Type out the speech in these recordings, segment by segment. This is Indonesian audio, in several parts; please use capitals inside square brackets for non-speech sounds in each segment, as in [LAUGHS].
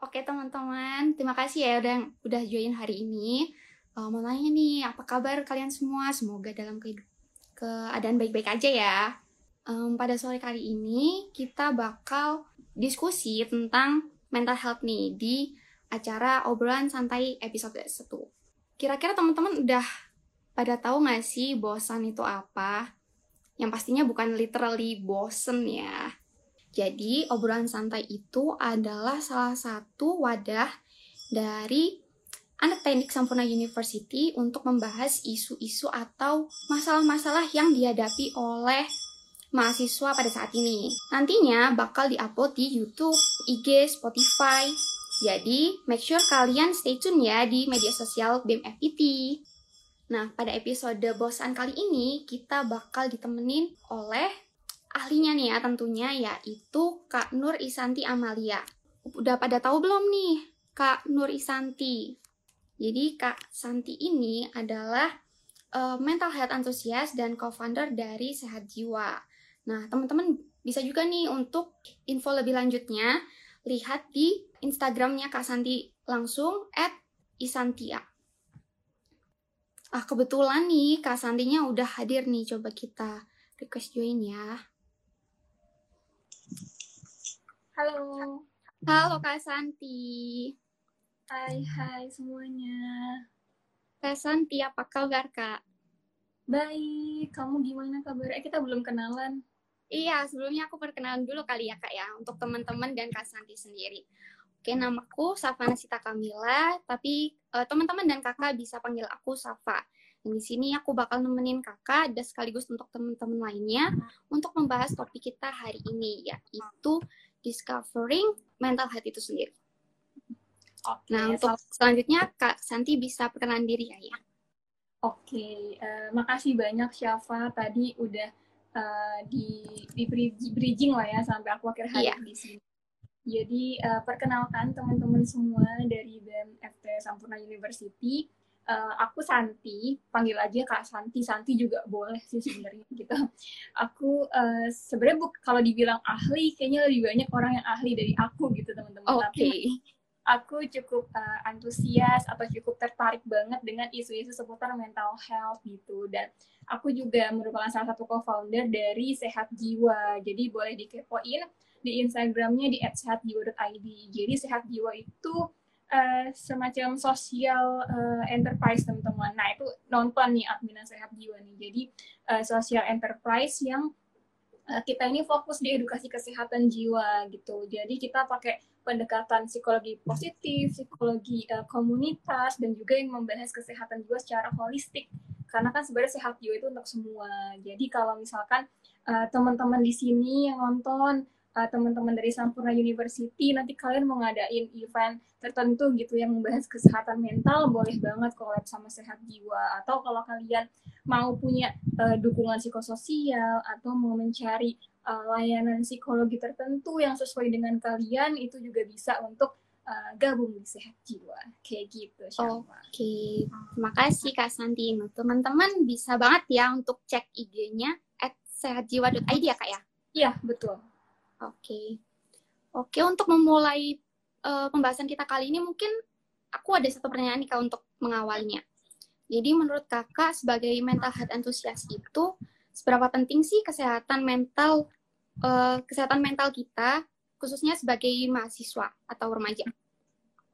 Oke teman-teman, terima kasih ya udah udah join hari ini. Uh, mau nanya nih, apa kabar kalian semua? Semoga dalam ke keadaan baik-baik aja ya. Um, pada sore kali ini kita bakal diskusi tentang mental health nih di acara obrolan santai episode 1. Kira-kira teman-teman udah pada tahu nggak sih bosan itu apa? Yang pastinya bukan literally bosen ya. Jadi, obrolan santai itu adalah salah satu wadah dari anak teknik Sampurna University untuk membahas isu-isu atau masalah-masalah yang dihadapi oleh mahasiswa pada saat ini. Nantinya bakal diupload di YouTube, IG, Spotify. Jadi, make sure kalian stay tune ya di media sosial BEM FIT. Nah, pada episode bosan kali ini, kita bakal ditemenin oleh ahlinya nih ya tentunya yaitu Kak Nur Isanti Amalia. Udah pada tahu belum nih Kak Nur Isanti? Jadi Kak Santi ini adalah uh, mental health antusias dan co-founder dari Sehat Jiwa. Nah, teman-teman bisa juga nih untuk info lebih lanjutnya lihat di Instagramnya Kak Santi langsung at Isantia. Ah, kebetulan nih Kak Santinya udah hadir nih, coba kita request join ya. Halo. Halo Kak Santi. Hai, hai semuanya. Kak Santi, apa kabar Kak? Baik, kamu gimana kabar? Eh, kita belum kenalan. Iya, sebelumnya aku perkenalan dulu kali ya Kak ya, untuk teman-teman dan Kak Santi sendiri. Oke, namaku Safana Sita Kamila, tapi uh, teman-teman dan kakak bisa panggil aku Safa. Dan di sini aku bakal nemenin kakak dan sekaligus untuk teman-teman lainnya untuk membahas topik kita hari ini, yaitu discovering mental health itu sendiri. Oke, nah, untuk selanjutnya Kak Santi bisa perkenalan diri ya. ya. Oke, uh, makasih banyak Syafa tadi udah uh, di di bridging lah ya sampai aku akhir hari yeah. di sini. Jadi uh, perkenalkan teman-teman semua dari BEM FT Sampurna University uh, aku Santi, panggil aja Kak Santi, Santi juga boleh sih sebenarnya gitu. Aku uh, sebenarnya kalau dibilang ahli, kayaknya lebih banyak orang yang ahli dari aku gitu teman-teman. Oke. Okay. aku cukup uh, antusias atau cukup tertarik banget dengan isu-isu seputar mental health gitu dan aku juga merupakan salah satu co-founder dari Sehat Jiwa. Jadi boleh dikepoin di Instagramnya di @sehatjiwa.id. Jadi Sehat Jiwa itu uh, semacam sosial uh, enterprise teman-teman. Nah itu nonton nih admin sehat jiwa nih. Jadi uh, sosial enterprise yang uh, kita ini fokus di edukasi kesehatan jiwa gitu. Jadi kita pakai pendekatan psikologi positif, psikologi uh, komunitas dan juga yang membahas kesehatan jiwa secara holistik. Karena kan sebenarnya sehat jiwa itu untuk semua. Jadi kalau misalkan uh, teman-teman di sini yang nonton uh, teman-teman dari Sampurna University nanti kalian mau ngadain event tertentu gitu yang membahas kesehatan mental boleh banget collab sama sehat jiwa atau kalau kalian mau punya uh, dukungan psikososial atau mau mencari uh, layanan psikologi tertentu yang sesuai dengan kalian itu juga bisa untuk uh, gabung di sehat jiwa kayak gitu Oke, okay. terima kasih Kak Santi. Teman-teman bisa banget ya untuk cek IG-nya at sehatjiwa.id ya Kak ya? Iya, betul. Oke. Oke, untuk memulai uh, pembahasan kita kali ini mungkin aku ada satu pertanyaan nih Kak untuk mengawalnya. Jadi menurut Kakak sebagai mental health enthusiast itu seberapa penting sih kesehatan mental uh, kesehatan mental kita khususnya sebagai mahasiswa atau remaja?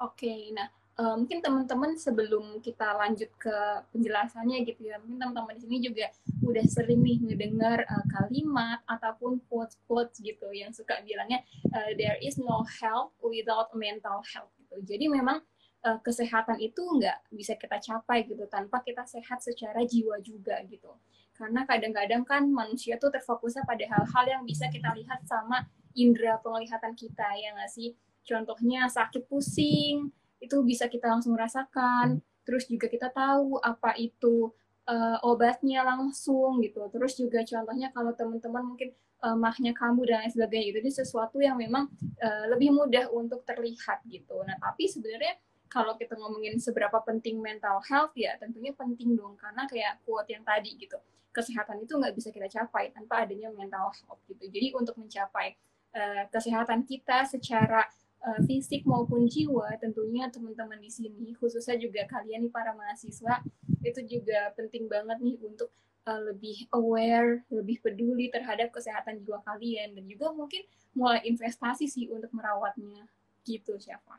Oke, nah uh, mungkin teman-teman sebelum kita lanjut ke penjelasannya gitu ya, mungkin teman-teman di sini juga udah sering nih ngedengar uh, kalimat ataupun quotes-quotes gitu yang suka bilangnya uh, there is no health without mental health gitu. Jadi memang uh, kesehatan itu nggak bisa kita capai gitu tanpa kita sehat secara jiwa juga gitu. Karena kadang-kadang kan manusia tuh terfokusnya pada hal-hal yang bisa kita lihat sama indera penglihatan kita ya nggak sih? Contohnya sakit pusing, itu bisa kita langsung rasakan. Terus juga kita tahu apa itu uh, obatnya langsung gitu. Terus juga contohnya kalau teman-teman mungkin uh, mahnya kamu dan lain sebagainya itu ini sesuatu yang memang uh, lebih mudah untuk terlihat gitu. Nah tapi sebenarnya kalau kita ngomongin seberapa penting mental health ya tentunya penting dong. Karena kayak quote yang tadi gitu kesehatan itu nggak bisa kita capai tanpa adanya mental health gitu. Jadi untuk mencapai uh, kesehatan kita secara uh, fisik maupun jiwa tentunya teman-teman di sini khususnya juga kalian nih para mahasiswa itu juga penting banget nih untuk uh, lebih aware, lebih peduli terhadap kesehatan jiwa kalian dan juga mungkin mulai investasi sih untuk merawatnya gitu siapa.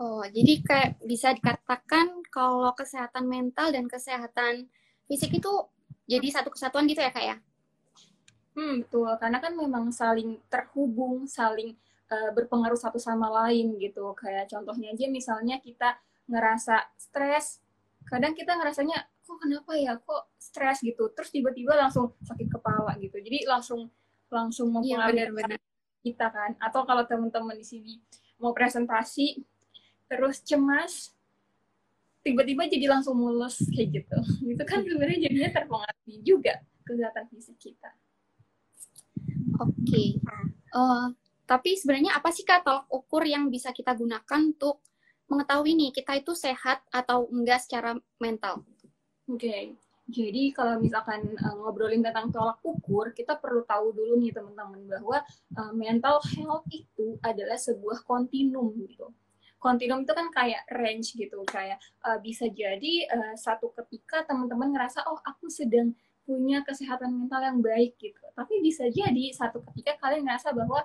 Oh, jadi kayak bisa dikatakan kalau kesehatan mental dan kesehatan fisik itu jadi satu kesatuan gitu ya kak ya? Hmm, betul. Karena kan memang saling terhubung, saling uh, berpengaruh satu sama lain gitu. Kayak contohnya aja misalnya kita ngerasa stres, kadang kita ngerasanya kok kenapa ya kok stres gitu, terus tiba-tiba langsung sakit kepala gitu. Jadi langsung langsung iya, mempengaruhi ya, kita kan. Atau kalau teman-teman di sini mau presentasi terus cemas tiba-tiba jadi langsung mulus kayak gitu. [LAUGHS] Itu kan sebenarnya jadinya terpengaruh juga kesehatan fisik kita. Oke. Okay. Uh, eh, tapi sebenarnya apa sih kak tolak ukur yang bisa kita gunakan untuk mengetahui nih kita itu sehat atau enggak secara mental? Oke. Okay. Jadi kalau misalkan uh, ngobrolin tentang tolak ukur, kita perlu tahu dulu nih teman-teman bahwa uh, mental health itu adalah sebuah kontinum gitu. Kontinum itu kan kayak range gitu, kayak uh, bisa jadi uh, satu ketika teman-teman ngerasa oh aku sedang punya kesehatan mental yang baik gitu. Tapi bisa jadi satu ketika kalian ngerasa bahwa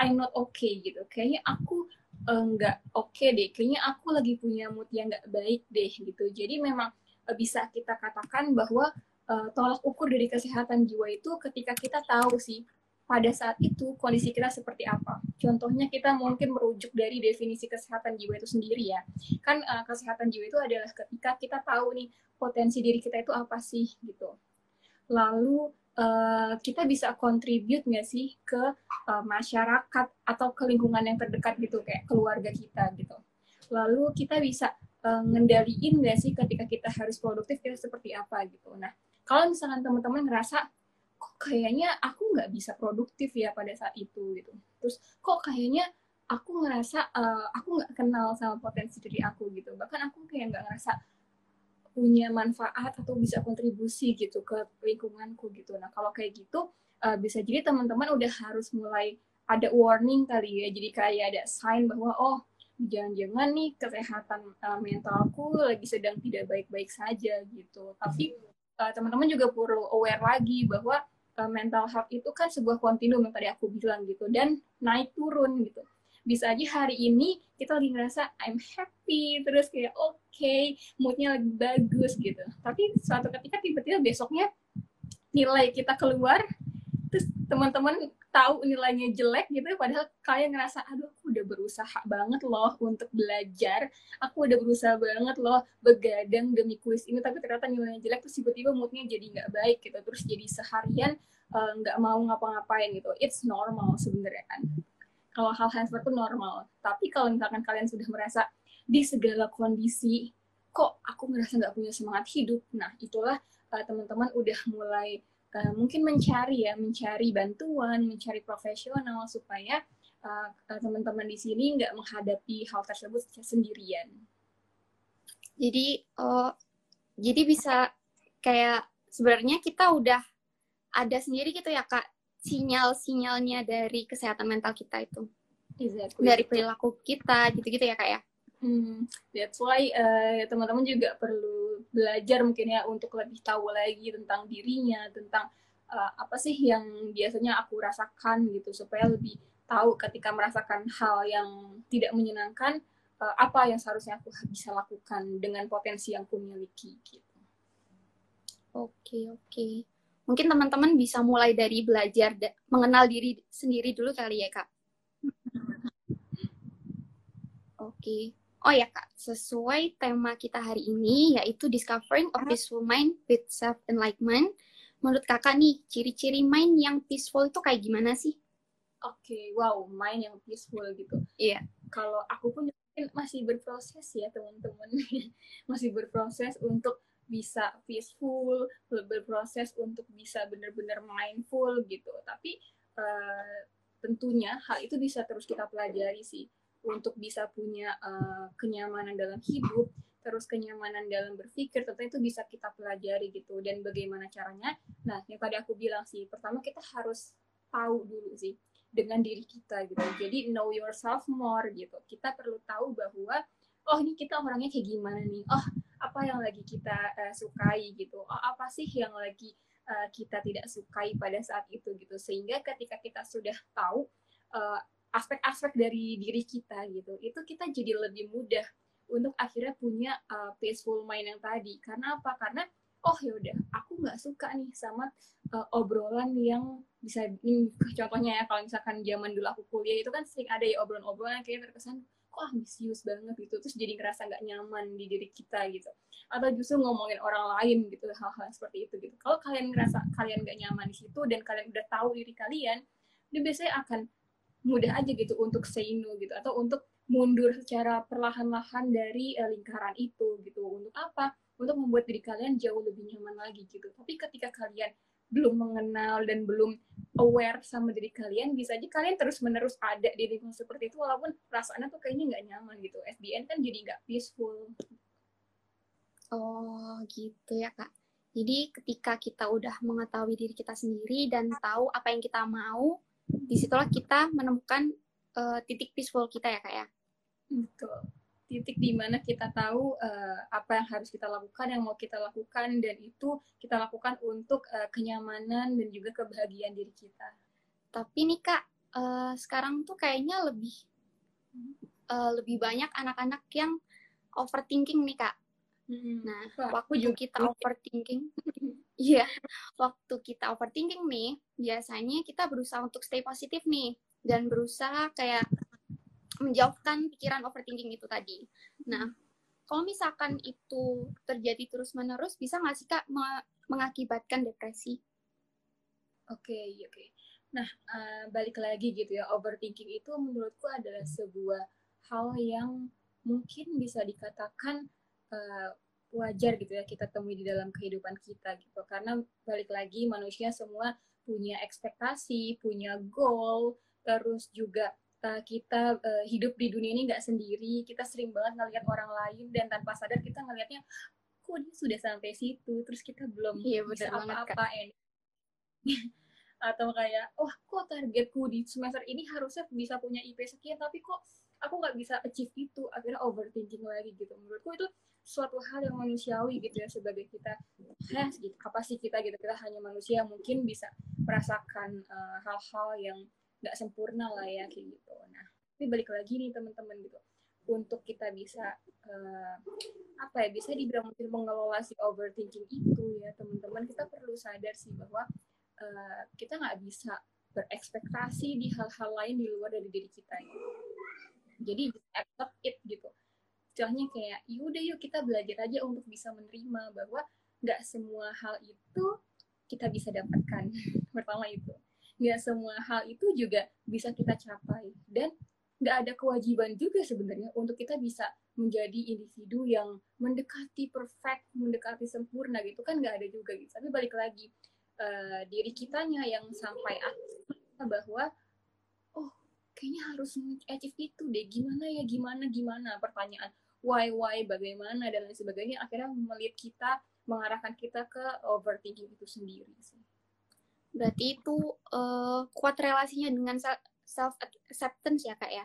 I'm not okay gitu. Kayaknya aku eh, nggak uh, oke okay deh. Kayaknya aku lagi punya mood yang nggak baik deh gitu. Jadi memang uh, bisa kita katakan bahwa uh, tolak ukur dari kesehatan jiwa itu ketika kita tahu sih pada saat itu kondisi kita seperti apa. Contohnya kita mungkin merujuk dari definisi kesehatan jiwa itu sendiri ya. Kan uh, kesehatan jiwa itu adalah ketika kita tahu nih potensi diri kita itu apa sih gitu lalu uh, kita bisa contribute nggak sih ke uh, masyarakat atau ke lingkungan yang terdekat gitu kayak keluarga kita gitu. Lalu kita bisa uh, ngendaliin nggak sih ketika kita harus produktif kita seperti apa gitu. Nah kalau misalkan teman-teman ngerasa kok kayaknya aku nggak bisa produktif ya pada saat itu gitu. Terus kok kayaknya aku ngerasa uh, aku nggak kenal sama potensi diri aku gitu. Bahkan aku kayak nggak ngerasa punya manfaat atau bisa kontribusi gitu ke lingkunganku gitu. Nah kalau kayak gitu uh, bisa jadi teman-teman udah harus mulai ada warning kali ya. Jadi kayak ada sign bahwa oh jangan-jangan nih kesehatan uh, mentalku lagi sedang tidak baik-baik saja gitu. Tapi uh, teman-teman juga perlu aware lagi bahwa uh, mental health itu kan sebuah kontinum yang tadi aku bilang gitu dan naik turun gitu bisa aja hari ini kita lagi ngerasa I'm happy terus kayak oke okay, moodnya lagi bagus gitu. Tapi suatu ketika tiba-tiba besoknya nilai kita keluar terus teman-teman tahu nilainya jelek gitu padahal kalian ngerasa aduh aku udah berusaha banget loh untuk belajar. Aku udah berusaha banget loh begadang demi kuis ini tapi ternyata nilainya jelek terus tiba-tiba moodnya jadi nggak baik gitu. Terus jadi seharian eh, nggak uh, mau ngapa-ngapain gitu. It's normal sebenarnya kan kalau hal-hal seperti itu normal. Tapi kalau misalkan kalian sudah merasa di segala kondisi, kok aku ngerasa nggak punya semangat hidup, nah itulah uh, teman-teman udah mulai uh, mungkin mencari ya, mencari bantuan, mencari profesional supaya uh, teman-teman di sini nggak menghadapi hal tersebut sendirian. Jadi, uh, jadi bisa kayak sebenarnya kita udah ada sendiri gitu ya kak sinyal-sinyalnya dari kesehatan mental kita itu exactly. dari perilaku kita gitu-gitu ya kak ya hmm, that's why uh, teman-teman juga perlu belajar mungkin ya untuk lebih tahu lagi tentang dirinya tentang uh, apa sih yang biasanya aku rasakan gitu supaya lebih tahu ketika merasakan hal yang tidak menyenangkan uh, apa yang seharusnya aku bisa lakukan dengan potensi yang aku miliki gitu. Oke okay, oke. Okay mungkin teman-teman bisa mulai dari belajar mengenal diri sendiri dulu kali ya kak. Oke. Okay. Oh ya kak, sesuai tema kita hari ini yaitu discovering a peaceful mind with self enlightenment. Menurut kakak nih, ciri-ciri mind yang peaceful itu kayak gimana sih? Oke, okay, wow, mind yang peaceful gitu. Iya. Yeah. Kalau aku pun mungkin masih berproses ya teman-teman, [LAUGHS] masih berproses untuk bisa peaceful, berproses untuk bisa benar-benar mindful gitu. Tapi uh, tentunya hal itu bisa terus kita pelajari sih untuk bisa punya uh, kenyamanan dalam hidup, terus kenyamanan dalam berpikir, tentunya itu bisa kita pelajari gitu. Dan bagaimana caranya? Nah, yang tadi aku bilang sih, pertama kita harus tahu dulu sih dengan diri kita gitu. Jadi know yourself more gitu. Kita perlu tahu bahwa oh ini kita orangnya kayak gimana nih. Oh, apa yang lagi kita uh, sukai gitu. Oh, apa sih yang lagi uh, kita tidak sukai pada saat itu gitu. Sehingga ketika kita sudah tahu uh, aspek-aspek dari diri kita gitu, itu kita jadi lebih mudah untuk akhirnya punya uh, peaceful mind yang tadi. Karena apa? Karena oh ya udah aku nggak suka nih sama uh, obrolan yang bisa nih, contohnya ya kalau misalkan zaman dulu aku kuliah itu kan sering ada ya obrolan-obrolan kayak terkesan kok ambisius banget gitu. Terus jadi ngerasa nggak nyaman di diri kita gitu. Atau justru ngomongin orang lain gitu hal-hal seperti itu gitu. Kalau kalian ngerasa kalian nggak nyaman di situ dan kalian udah tahu diri kalian dia biasanya akan mudah aja gitu untuk say gitu. Atau untuk mundur secara perlahan-lahan dari uh, lingkaran itu gitu. Untuk apa? Untuk membuat diri kalian jauh lebih nyaman lagi gitu. Tapi ketika kalian belum mengenal dan belum aware sama diri kalian, bisa aja kalian terus-menerus ada di lingkungan seperti itu, walaupun perasaannya tuh kayaknya nggak nyaman gitu. SDN kan jadi nggak peaceful. Oh, gitu ya, Kak. Jadi ketika kita udah mengetahui diri kita sendiri dan tahu apa yang kita mau, di situlah kita menemukan uh, titik peaceful kita ya, Kak ya? Betul titik di mana kita tahu uh, apa yang harus kita lakukan, yang mau kita lakukan, dan itu kita lakukan untuk uh, kenyamanan dan juga kebahagiaan diri kita. Tapi nih kak, uh, sekarang tuh kayaknya lebih uh, lebih banyak anak-anak yang overthinking nih kak. Hmm. Nah, Wah, waktu juga kita overthinking, [LAUGHS] iya, waktu kita overthinking nih, biasanya kita berusaha untuk stay positif nih dan berusaha kayak menjauhkan pikiran overthinking itu tadi. Nah, kalau misalkan itu terjadi terus-menerus, bisa nggak sih Kak mengakibatkan depresi? Oke, okay, oke. Okay. Nah, uh, balik lagi gitu ya, overthinking itu menurutku adalah sebuah hal yang mungkin bisa dikatakan uh, wajar gitu ya kita temui di dalam kehidupan kita gitu. Karena balik lagi manusia semua punya ekspektasi, punya goal, terus juga kita uh, hidup di dunia ini nggak sendiri. Kita sering banget ngelihat orang lain dan tanpa sadar kita ngelihatnya kok dia sudah sampai situ? Terus kita belum iya, bisa apa-apa [LAUGHS] atau kayak wah oh, kok targetku di semester ini harusnya bisa punya IP sekian tapi kok aku nggak bisa achieve itu akhirnya overthinking lagi gitu. Menurutku itu suatu hal yang manusiawi gitu ya sebagai kita eh gitu apa sih kita? Gitu. Kita hanya manusia mungkin bisa merasakan eh, hal-hal uh, yang nggak sempurna lah ya kayak gitu. Nah tapi balik lagi nih teman-teman gitu. Untuk kita bisa uh, apa ya bisa dibilang mungkin mengelola si overthinking itu ya teman-teman kita perlu sadar sih bahwa uh, kita nggak bisa berekspektasi di hal-hal lain di luar dari diri kita gitu. jadi accept it gitu. Istilahnya kayak yaudah yuk kita belajar aja untuk bisa menerima bahwa nggak semua hal itu kita bisa dapatkan. [LAUGHS] Pertama itu nggak semua hal itu juga bisa kita capai. Dan nggak ada kewajiban juga sebenarnya untuk kita bisa menjadi individu yang mendekati perfect, mendekati sempurna gitu. Kan nggak ada juga gitu. Tapi balik lagi uh, diri kitanya yang sampai akhirnya bahwa oh kayaknya harus achieve itu deh. Gimana ya gimana gimana? Pertanyaan why why bagaimana? dan lain sebagainya. Akhirnya melihat kita mengarahkan kita ke overthinking itu sendiri sih. Berarti itu uh, kuat relasinya dengan self acceptance ya kak ya?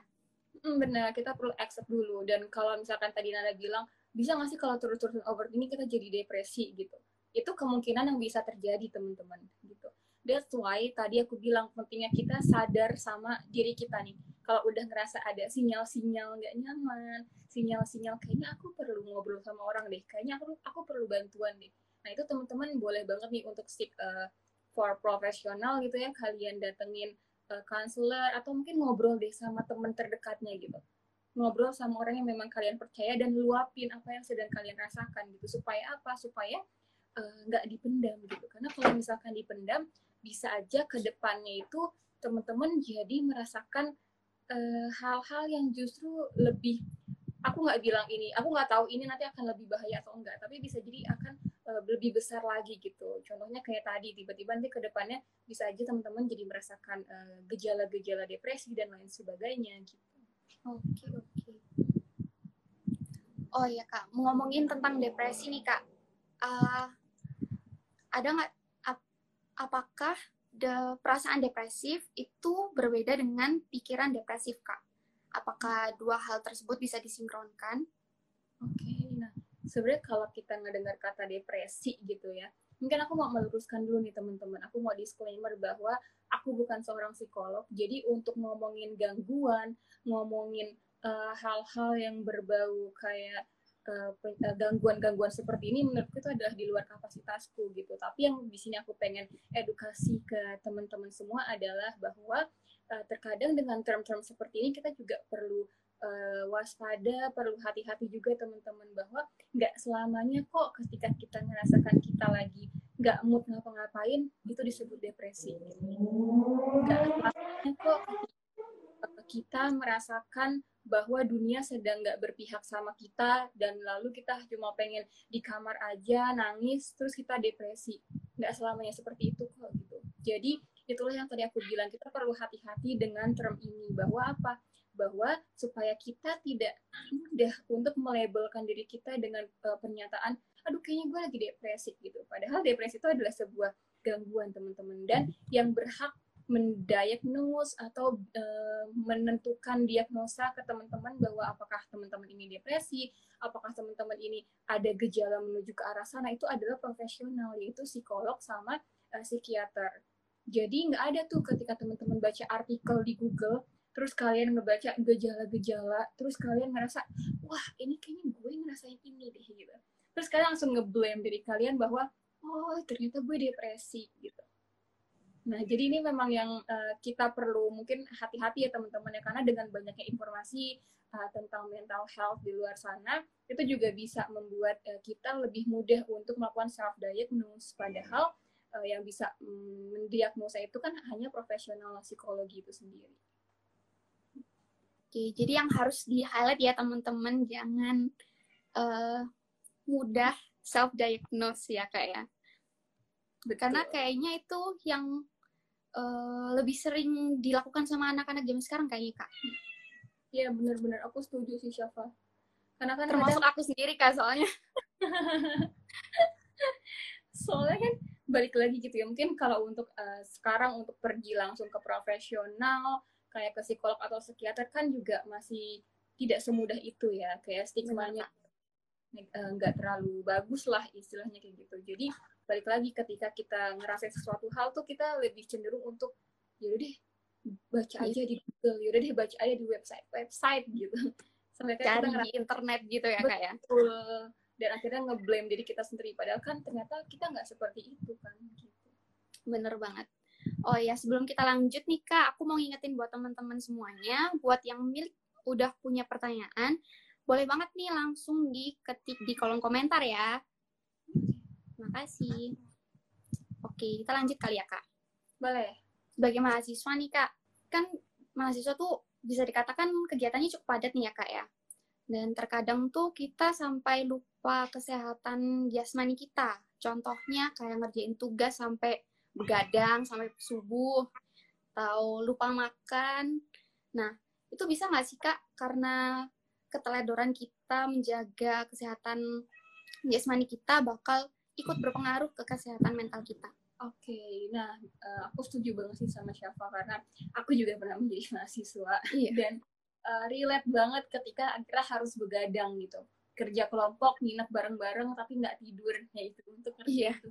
Hmm, benar, kita perlu accept dulu. Dan kalau misalkan tadi Nada bilang, bisa nggak sih kalau terus-terusan overthinking kita jadi depresi gitu? Itu kemungkinan yang bisa terjadi teman-teman gitu. That's why tadi aku bilang pentingnya kita sadar sama diri kita nih. Kalau udah ngerasa ada sinyal-sinyal nggak nyaman, sinyal-sinyal kayaknya aku perlu ngobrol sama orang deh, kayaknya aku aku perlu bantuan deh. Nah itu teman-teman boleh banget nih untuk seek uh, for profesional gitu ya kalian datengin konselor uh, atau mungkin ngobrol deh sama teman terdekatnya gitu. Ngobrol sama orang yang memang kalian percaya dan luapin apa yang sedang kalian rasakan gitu. Supaya apa? Supaya uh, nggak uh, dipendam gitu. Karena kalau misalkan dipendam bisa aja ke depannya itu teman-teman jadi merasakan uh, hal-hal uh, yang justru lebih aku nggak bilang ini aku nggak tahu ini nanti akan lebih bahaya atau enggak tapi bisa jadi akan uh, lebih besar lagi gitu. Contohnya kayak tadi tiba-tiba nanti ke depannya bisa aja teman-teman jadi merasakan eh, gejala-gejala uh, depresi dan lain sebagainya gitu. Oke, okay, oke. Okay. Oh iya Kak, ngomongin tentang depresi nih Kak. Uh, ada nggak ap apakah de, perasaan depresif itu berbeda dengan pikiran depresif, Kak. Apakah dua hal tersebut bisa disinkronkan? Oke, okay, sebenarnya kalau kita ngedengar kata depresi gitu ya, mungkin aku mau meluruskan dulu nih teman-teman. Aku mau disclaimer bahwa aku bukan seorang psikolog, jadi untuk ngomongin gangguan, ngomongin eh, hal-hal uh, yang berbau kayak Eh, gangguan-gangguan seperti ini menurutku itu adalah di luar kapasitasku gitu. Tapi yang di sini aku pengen edukasi ke teman-teman semua adalah bahwa uh, terkadang dengan term-term seperti ini kita juga perlu uh, waspada, perlu hati-hati juga teman-teman bahwa nggak selamanya kok ketika kita merasakan kita lagi nggak mood ngapa-ngapain itu disebut depresi. Nggak selamanya kok kita merasakan bahwa dunia sedang nggak berpihak sama kita dan lalu kita cuma pengen di kamar aja nangis terus kita depresi. Nggak selamanya seperti itu kok gitu. Jadi itulah yang tadi aku bilang kita perlu hati-hati dengan term ini bahwa apa bahwa supaya kita tidak mudah untuk melabelkan diri kita dengan uh, pernyataan aduh kayaknya gue lagi depresi gitu padahal depresi itu adalah sebuah gangguan teman-teman dan yang berhak mendiagnose atau uh, menentukan diagnosa ke teman-teman bahwa apakah teman-teman ini depresi, apakah teman-teman ini ada gejala menuju ke arah sana itu adalah profesional yaitu psikolog sama uh, psikiater. Jadi nggak ada tuh ketika teman-teman baca artikel di Google terus kalian ngebaca gejala-gejala, terus kalian ngerasa, wah ini kayaknya gue ngerasain ini deh gitu. Terus kalian langsung ngeblame diri kalian bahwa, oh ternyata gue depresi gitu. Nah, jadi ini memang yang uh, kita perlu mungkin hati-hati ya teman-teman ya karena dengan banyaknya informasi uh, tentang mental health di luar sana itu juga bisa membuat uh, kita lebih mudah untuk melakukan self diagnose padahal yang bisa um, mendiagnosa itu kan hanya profesional psikologi itu sendiri. Oke, jadi yang harus di-highlight ya teman-teman jangan uh, mudah self diagnose ya kak ya. Karena kayaknya itu yang uh, lebih sering dilakukan sama anak-anak zaman sekarang kayaknya kak. Iya benar-benar aku setuju sih Syafa. Karena kan termasuk ada... aku sendiri kak soalnya. [LAUGHS] soalnya kan balik lagi gitu ya mungkin kalau untuk uh, sekarang untuk pergi langsung ke profesional kayak ke psikolog atau psikiater kan juga masih tidak semudah itu ya kayak stigmanya eh, nggak uh, terlalu bagus lah istilahnya kayak gitu. Jadi balik lagi ketika kita ngerasain sesuatu hal tuh kita lebih cenderung untuk yaudah deh baca aja di Google yaudah deh baca aja di website website gitu. [LAUGHS] Sampai kita di internet gitu ya kak ya? Dan akhirnya ngeblame diri kita sendiri. Padahal kan ternyata kita nggak seperti itu kan gitu. Bener banget oh ya sebelum kita lanjut nih kak aku mau ngingetin buat teman-teman semuanya buat yang milik udah punya pertanyaan boleh banget nih langsung diketik di kolom komentar ya kasih. Oke, kita lanjut kali ya, Kak. Boleh. Sebagai mahasiswa nih, Kak, kan mahasiswa tuh bisa dikatakan kegiatannya cukup padat nih ya, Kak ya. Dan terkadang tuh kita sampai lupa kesehatan jasmani kita. Contohnya kayak ngerjain tugas sampai begadang, sampai subuh, atau lupa makan. Nah, itu bisa nggak sih, Kak? Karena keteledoran kita menjaga kesehatan jasmani kita bakal ikut berpengaruh ke kesehatan mental kita. Oke, okay. nah uh, aku setuju banget sih sama Syafa karena aku juga pernah menjadi [LAUGHS] mahasiswa iya. dan uh, relate banget ketika akhirnya harus begadang gitu kerja kelompok nginep bareng-bareng tapi nggak tidur ya itu untuk kerja iya. itu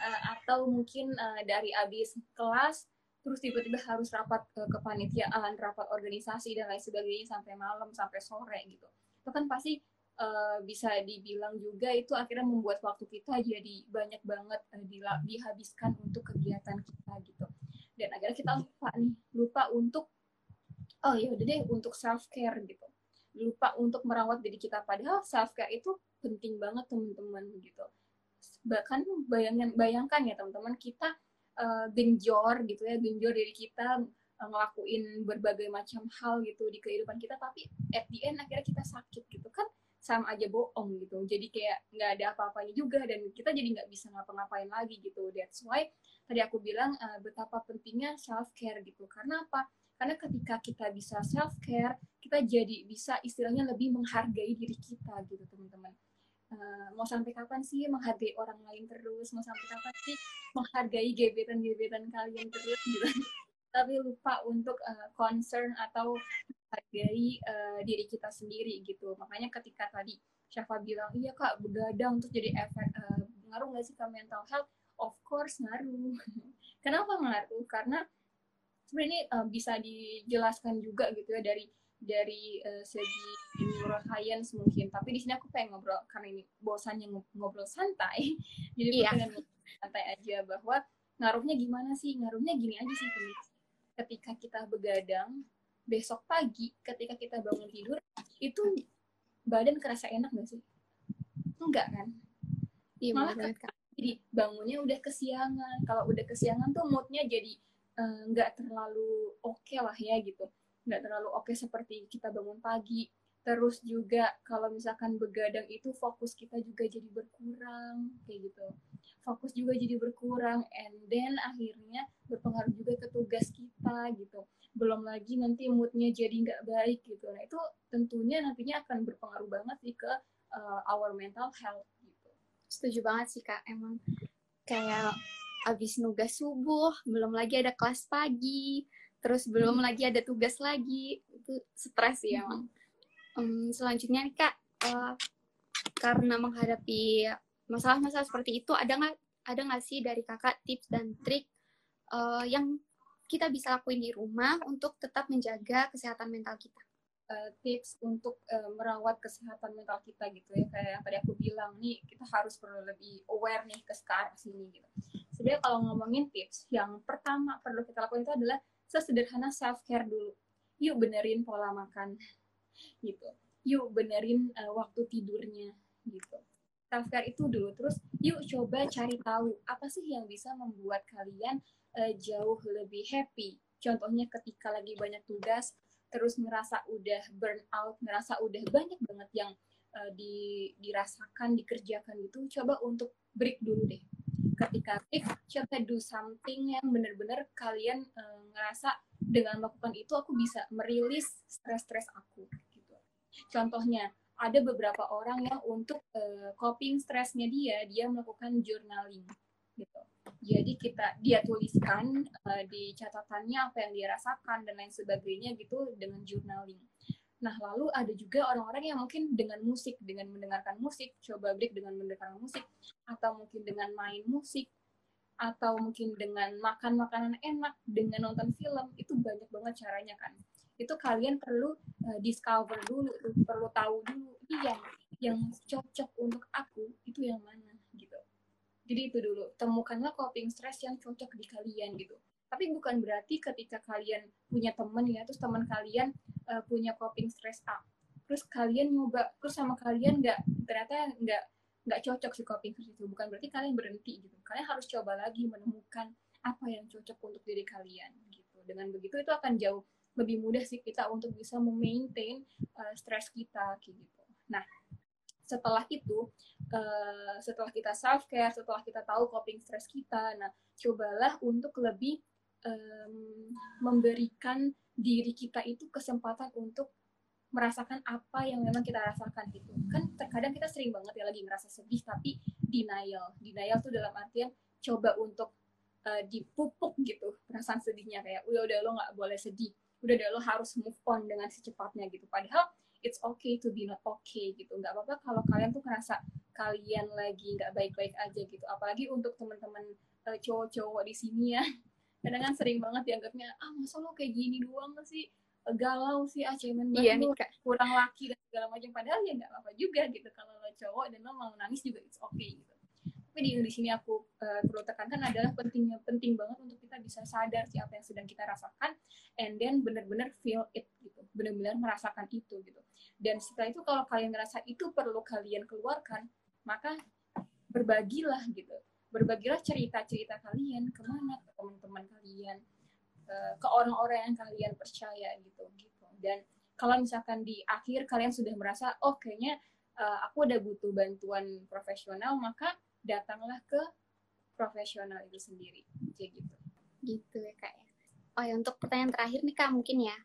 uh, atau mungkin uh, dari abis kelas terus tiba-tiba harus rapat ke kepanitiaan rapat organisasi dan lain sebagainya sampai malam sampai sore gitu. Itu kan pasti uh, bisa dibilang juga itu akhirnya membuat waktu kita jadi banyak banget uh, dihabiskan untuk kegiatan kita gitu. Dan akhirnya kita lupa nih lupa untuk oh ya udah deh untuk self care gitu. Lupa untuk merawat diri kita padahal self care itu penting banget teman-teman gitu bahkan bayangkan bayangkan ya teman-teman kita uh, genjor gitu ya genjor diri kita ngelakuin berbagai macam hal gitu di kehidupan kita tapi at the end akhirnya kita sakit gitu kan sama aja bohong gitu. Jadi kayak nggak ada apa-apanya juga dan kita jadi nggak bisa ngapa-ngapain lagi gitu. That's why tadi aku bilang uh, betapa pentingnya self care gitu. Karena apa? Karena ketika kita bisa self care kita jadi bisa istilahnya lebih menghargai diri kita gitu teman-teman uh, mau sampai kapan sih menghargai orang lain terus? Mau sampai kapan sih menghargai gebetan-gebetan kalian terus gitu? [LAUGHS] Tapi lupa untuk uh, concern atau menghargai uh, diri kita sendiri gitu. Makanya ketika tadi Syafa bilang iya kak begadang untuk jadi efek uh, ngaruh nggak sih ke mental health? Of course ngaruh. [LAUGHS] Kenapa ngaruh? Karena sebenarnya uh, bisa dijelaskan juga gitu ya dari dari uh, segi neuroscience mungkin. Tapi di sini aku pengen ngobrol karena ini bosannya ngobrol santai. [LAUGHS] Jadi iya. pengen santai aja bahwa ngaruhnya gimana sih? Ngaruhnya gini aja sih ketika kita begadang besok pagi ketika kita bangun tidur itu badan kerasa enak gak sih? Enggak kan? Iya, malah kan, jadi bangunnya udah kesiangan. Kalau udah kesiangan tuh moodnya jadi eh, nggak uh, terlalu oke okay lah ya gitu nggak terlalu oke okay seperti kita bangun pagi. Terus juga kalau misalkan begadang itu fokus kita juga jadi berkurang kayak gitu. Fokus juga jadi berkurang and then akhirnya berpengaruh juga ke tugas kita gitu. Belum lagi nanti moodnya jadi nggak baik gitu. Nah itu tentunya nantinya akan berpengaruh banget sih ke uh, our mental health gitu. Setuju banget sih kak. Emang kayak abis nugas subuh belum lagi ada kelas pagi terus belum hmm. lagi ada tugas lagi. Itu stres sih emang. Um, selanjutnya nih kak uh, karena menghadapi masalah-masalah seperti itu ada nggak ada nggak sih dari kakak tips dan trik uh, yang kita bisa lakuin di rumah untuk tetap menjaga kesehatan mental kita? Uh, tips untuk uh, merawat kesehatan mental kita gitu ya. Kayak yang tadi aku bilang nih kita harus perlu lebih aware nih ke sekarang sini gitu. Sebenarnya kalau ngomongin tips yang pertama perlu kita lakukan itu adalah sesederhana self care dulu. Yuk benerin pola makan gitu. Yuk benerin uh, waktu tidurnya gitu. Self care itu dulu. Terus yuk coba cari tahu apa sih yang bisa membuat kalian uh, jauh lebih happy? Contohnya ketika lagi banyak tugas terus ngerasa udah burn out ngerasa udah banyak banget yang uh, di, dirasakan dikerjakan gitu coba untuk break dulu deh ketika break coba do something yang bener-bener kalian uh, ngerasa dengan melakukan itu aku bisa merilis stres-stres aku gitu. Contohnya ada beberapa orang yang untuk uh, coping stresnya dia dia melakukan journaling gitu. Jadi kita dia tuliskan uh, di catatannya apa yang dia rasakan dan lain sebagainya gitu dengan journaling. Nah, lalu ada juga orang-orang yang mungkin dengan musik, dengan mendengarkan musik, coba break dengan mendengarkan musik, atau mungkin dengan main musik, atau mungkin dengan makan makanan enak, dengan nonton film, itu banyak banget caranya kan. Itu kalian perlu uh, discover dulu, perlu tahu dulu, yang yang cocok untuk aku itu yang mana gitu. Jadi itu dulu, temukanlah coping stress yang cocok di kalian gitu. Tapi bukan berarti ketika kalian punya temen ya, terus teman kalian uh, punya coping stress A, terus kalian nyoba, terus sama kalian nggak ternyata nggak nggak cocok si coping stress itu. Bukan berarti kalian berhenti gitu. Kalian harus coba lagi menemukan apa yang cocok untuk diri kalian gitu. Dengan begitu itu akan jauh lebih mudah sih kita untuk bisa memaintain uh, stres kita kayak gitu. Nah setelah itu uh, setelah kita self care setelah kita tahu coping stress kita nah cobalah untuk lebih um, memberikan diri kita itu kesempatan untuk merasakan apa yang memang kita rasakan gitu. Kan terkadang kita sering banget ya lagi ngerasa sedih tapi denial. Denial tuh dalam artian coba untuk uh, dipupuk gitu perasaan sedihnya. Kayak udah udah lo nggak boleh sedih. Udah udah lo harus move on dengan secepatnya gitu. Padahal it's okay to be not okay gitu. Nggak apa-apa kalau kalian tuh ngerasa kalian lagi nggak baik-baik aja gitu. Apalagi untuk teman-teman uh, cowok-cowok di sini ya kadang kan sering banget dianggapnya ah masa lo kayak gini doang sih? Galau sih ah cemen iya, nih, kurang laki dan segala macam. Padahal ya nggak apa juga gitu kalau lo cowok dan lo mau nangis juga it's okay gitu. Tapi di, di sini aku uh, perlu tekankan adalah pentingnya penting banget untuk kita bisa sadar sih apa yang sedang kita rasakan and then benar-benar feel it gitu. Benar-benar merasakan itu gitu. Dan setelah itu kalau kalian ngerasa itu perlu kalian keluarkan maka berbagilah gitu berbagilah cerita-cerita kalian ke mana ke teman-teman kalian Eh, ke orang-orang yang kalian percaya gitu gitu. Dan kalau misalkan di akhir kalian sudah merasa oh kayaknya uh, aku udah butuh bantuan profesional maka datanglah ke profesional itu sendiri. Kayak gitu. Gitu ya kak ya. Oh ya untuk pertanyaan terakhir nih kak mungkin ya.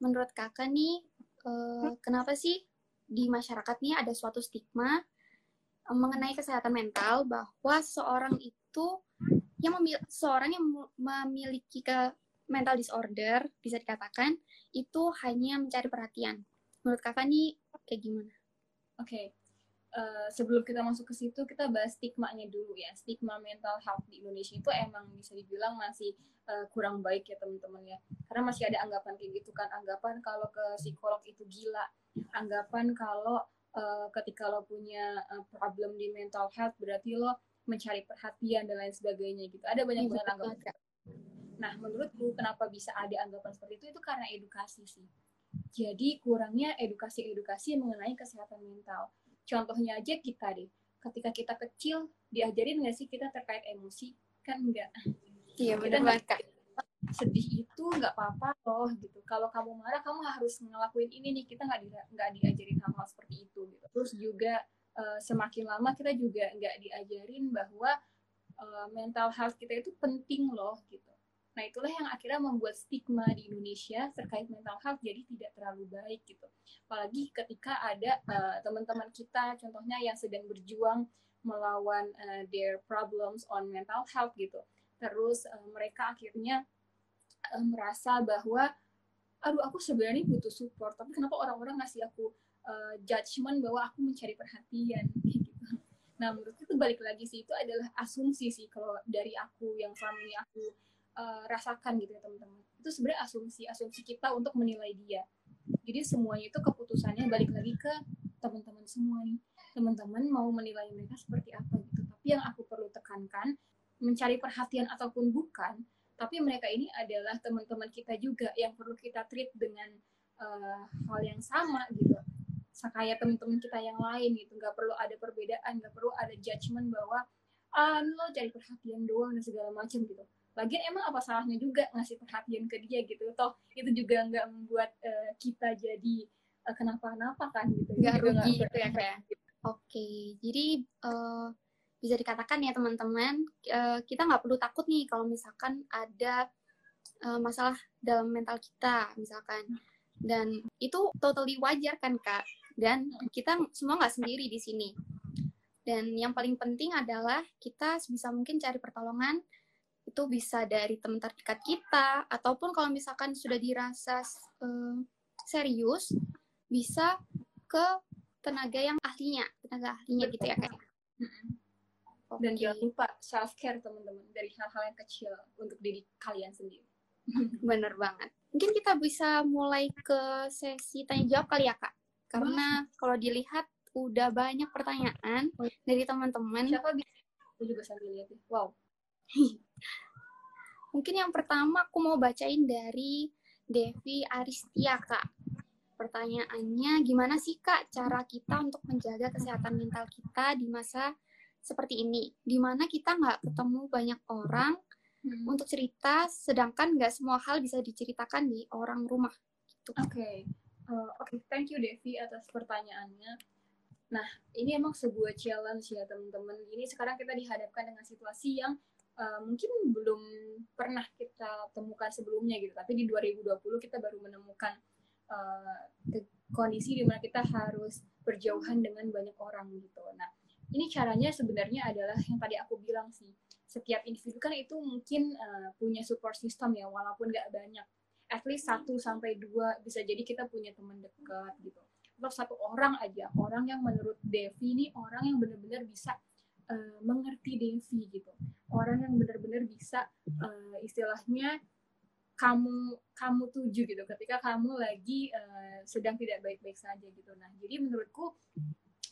Menurut kakak nih uh, kenapa sih di masyarakat nih ada suatu stigma mengenai kesehatan mental bahwa seorang itu yang memil seorang yang memiliki ke mental disorder bisa dikatakan itu hanya mencari perhatian. Menurut kakak nih kayak gimana? Oke, okay. uh, sebelum kita masuk ke situ kita bahas stigma-nya dulu ya. Stigma mental health di Indonesia itu emang bisa dibilang masih uh, kurang baik ya teman-teman ya. Karena masih ada anggapan kayak gitu kan, anggapan kalau ke psikolog itu gila, anggapan kalau uh, ketika lo punya uh, problem di mental health berarti lo mencari perhatian dan lain sebagainya gitu. Ada banyak iya, banget anggapan. Nah, menurutku kenapa bisa ada anggapan seperti itu itu karena edukasi sih. Jadi kurangnya edukasi-edukasi mengenai kesehatan mental. Contohnya aja kita deh, ketika kita kecil diajarin nggak sih kita terkait emosi? Kan enggak. Iya benar banget kak sedih itu nggak apa-apa loh gitu. Kalau kamu marah kamu harus ngelakuin ini nih kita nggak di, nggak diajarin hal-hal seperti itu gitu. Terus juga uh, semakin lama kita juga nggak diajarin bahwa uh, mental health kita itu penting loh gitu. Nah itulah yang akhirnya membuat stigma di Indonesia terkait mental health jadi tidak terlalu baik gitu. Apalagi ketika ada uh, teman-teman kita contohnya yang sedang berjuang melawan uh, their problems on mental health gitu. Terus uh, mereka akhirnya merasa bahwa aduh aku sebenarnya butuh support tapi kenapa orang-orang ngasih aku uh, judgement bahwa aku mencari perhatian? [LAUGHS] Gitu. Nah menurutku itu balik lagi sih itu adalah asumsi sih kalau dari aku yang selama ini aku uh, rasakan gitu ya teman-teman. Itu sebenarnya asumsi asumsi kita untuk menilai dia. Jadi semuanya itu keputusannya balik lagi ke teman-teman semua nih. Teman-teman mau menilai mereka seperti apa gitu. Tapi yang aku perlu tekankan mencari perhatian ataupun bukan tapi mereka ini adalah teman-teman kita juga yang perlu kita treat dengan uh, hal yang sama gitu. Kayak teman-teman kita yang lain gitu. Nggak perlu ada perbedaan nggak perlu ada judgement bahwa ah lo cari perhatian doang dan segala macam gitu. Lagian emang apa salahnya juga ngasih perhatian ke dia gitu. Toh itu juga nggak membuat uh, kita jadi uh, kenapa-napa kan gitu. Nggak rugi gitu ya kayak oke okay. jadi uh, bisa dikatakan ya teman-teman uh, kita nggak perlu takut nih kalau misalkan ada uh, masalah dalam mental kita misalkan. Dan itu totally wajar kan kak? Dan kita semua nggak sendiri di sini. Dan yang paling penting adalah kita sebisa mungkin cari pertolongan. Itu bisa dari teman terdekat kita ataupun kalau misalkan sudah dirasa uh, serius bisa ke tenaga yang ahlinya tenaga ahlinya gitu ya kak Okay. Dan jangan lupa self care teman-teman dari hal-hal yang kecil untuk diri kalian sendiri. [LAUGHS] Bener banget. Mungkin kita bisa mulai ke sesi tanya jawab kali ya kak. Karena kalau dilihat udah banyak pertanyaan dari teman-teman. Siapa bisa? Aku juga sambil lihat. Ya. Wow. [LAUGHS] Mungkin yang pertama aku mau bacain dari Devi Aristia kak. Pertanyaannya, gimana sih kak cara kita untuk menjaga kesehatan mental kita di masa seperti ini, di mana kita nggak ketemu banyak orang hmm. untuk cerita, sedangkan nggak semua hal bisa diceritakan di orang rumah. Gitu. Oke, okay. uh, oke, okay. thank you Devi atas pertanyaannya. Nah, ini emang sebuah challenge ya teman-teman. Ini sekarang kita dihadapkan dengan situasi yang uh, mungkin belum pernah kita temukan sebelumnya gitu. Tapi di 2020 kita baru menemukan uh, kondisi di mana kita harus berjauhan dengan banyak orang gitu. Nah, ini caranya sebenarnya adalah yang tadi aku bilang sih. Setiap individu kan itu mungkin uh, punya support system ya walaupun nggak banyak. At least satu sampai dua bisa jadi kita punya teman dekat gitu. Atau satu orang aja orang yang menurut Devi ini orang yang benar-benar bisa uh, mengerti Devi gitu. Orang yang benar-benar bisa uh, istilahnya kamu kamu tuju gitu. Ketika kamu lagi uh, sedang tidak baik-baik saja gitu. Nah jadi menurutku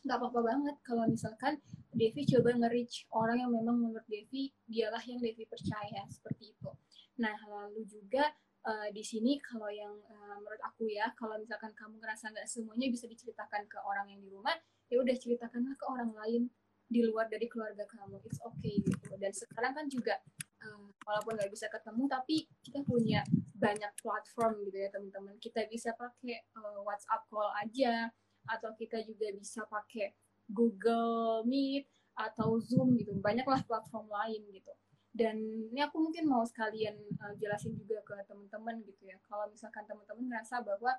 nggak apa-apa banget. Kalau misalkan Devi coba nge-reach orang yang memang menurut Devi dialah yang Devi percaya seperti itu. Nah lalu juga uh, di sini kalau yang uh, menurut aku ya kalau misalkan kamu ngerasa nggak semuanya bisa diceritakan ke orang yang di rumah ya udah ceritakanlah ke orang lain di luar dari keluarga kamu. It's okay gitu. Dan sekarang kan juga uh, walaupun nggak bisa ketemu tapi kita punya banyak platform gitu ya teman-teman. Kita bisa pakai uh, WhatsApp call aja atau kita juga bisa pakai Google Meet atau Zoom gitu. Banyaklah platform lain gitu. Dan ini aku mungkin mau sekalian uh, jelasin juga ke teman-teman gitu ya. Kalau misalkan teman-teman ngerasa bahwa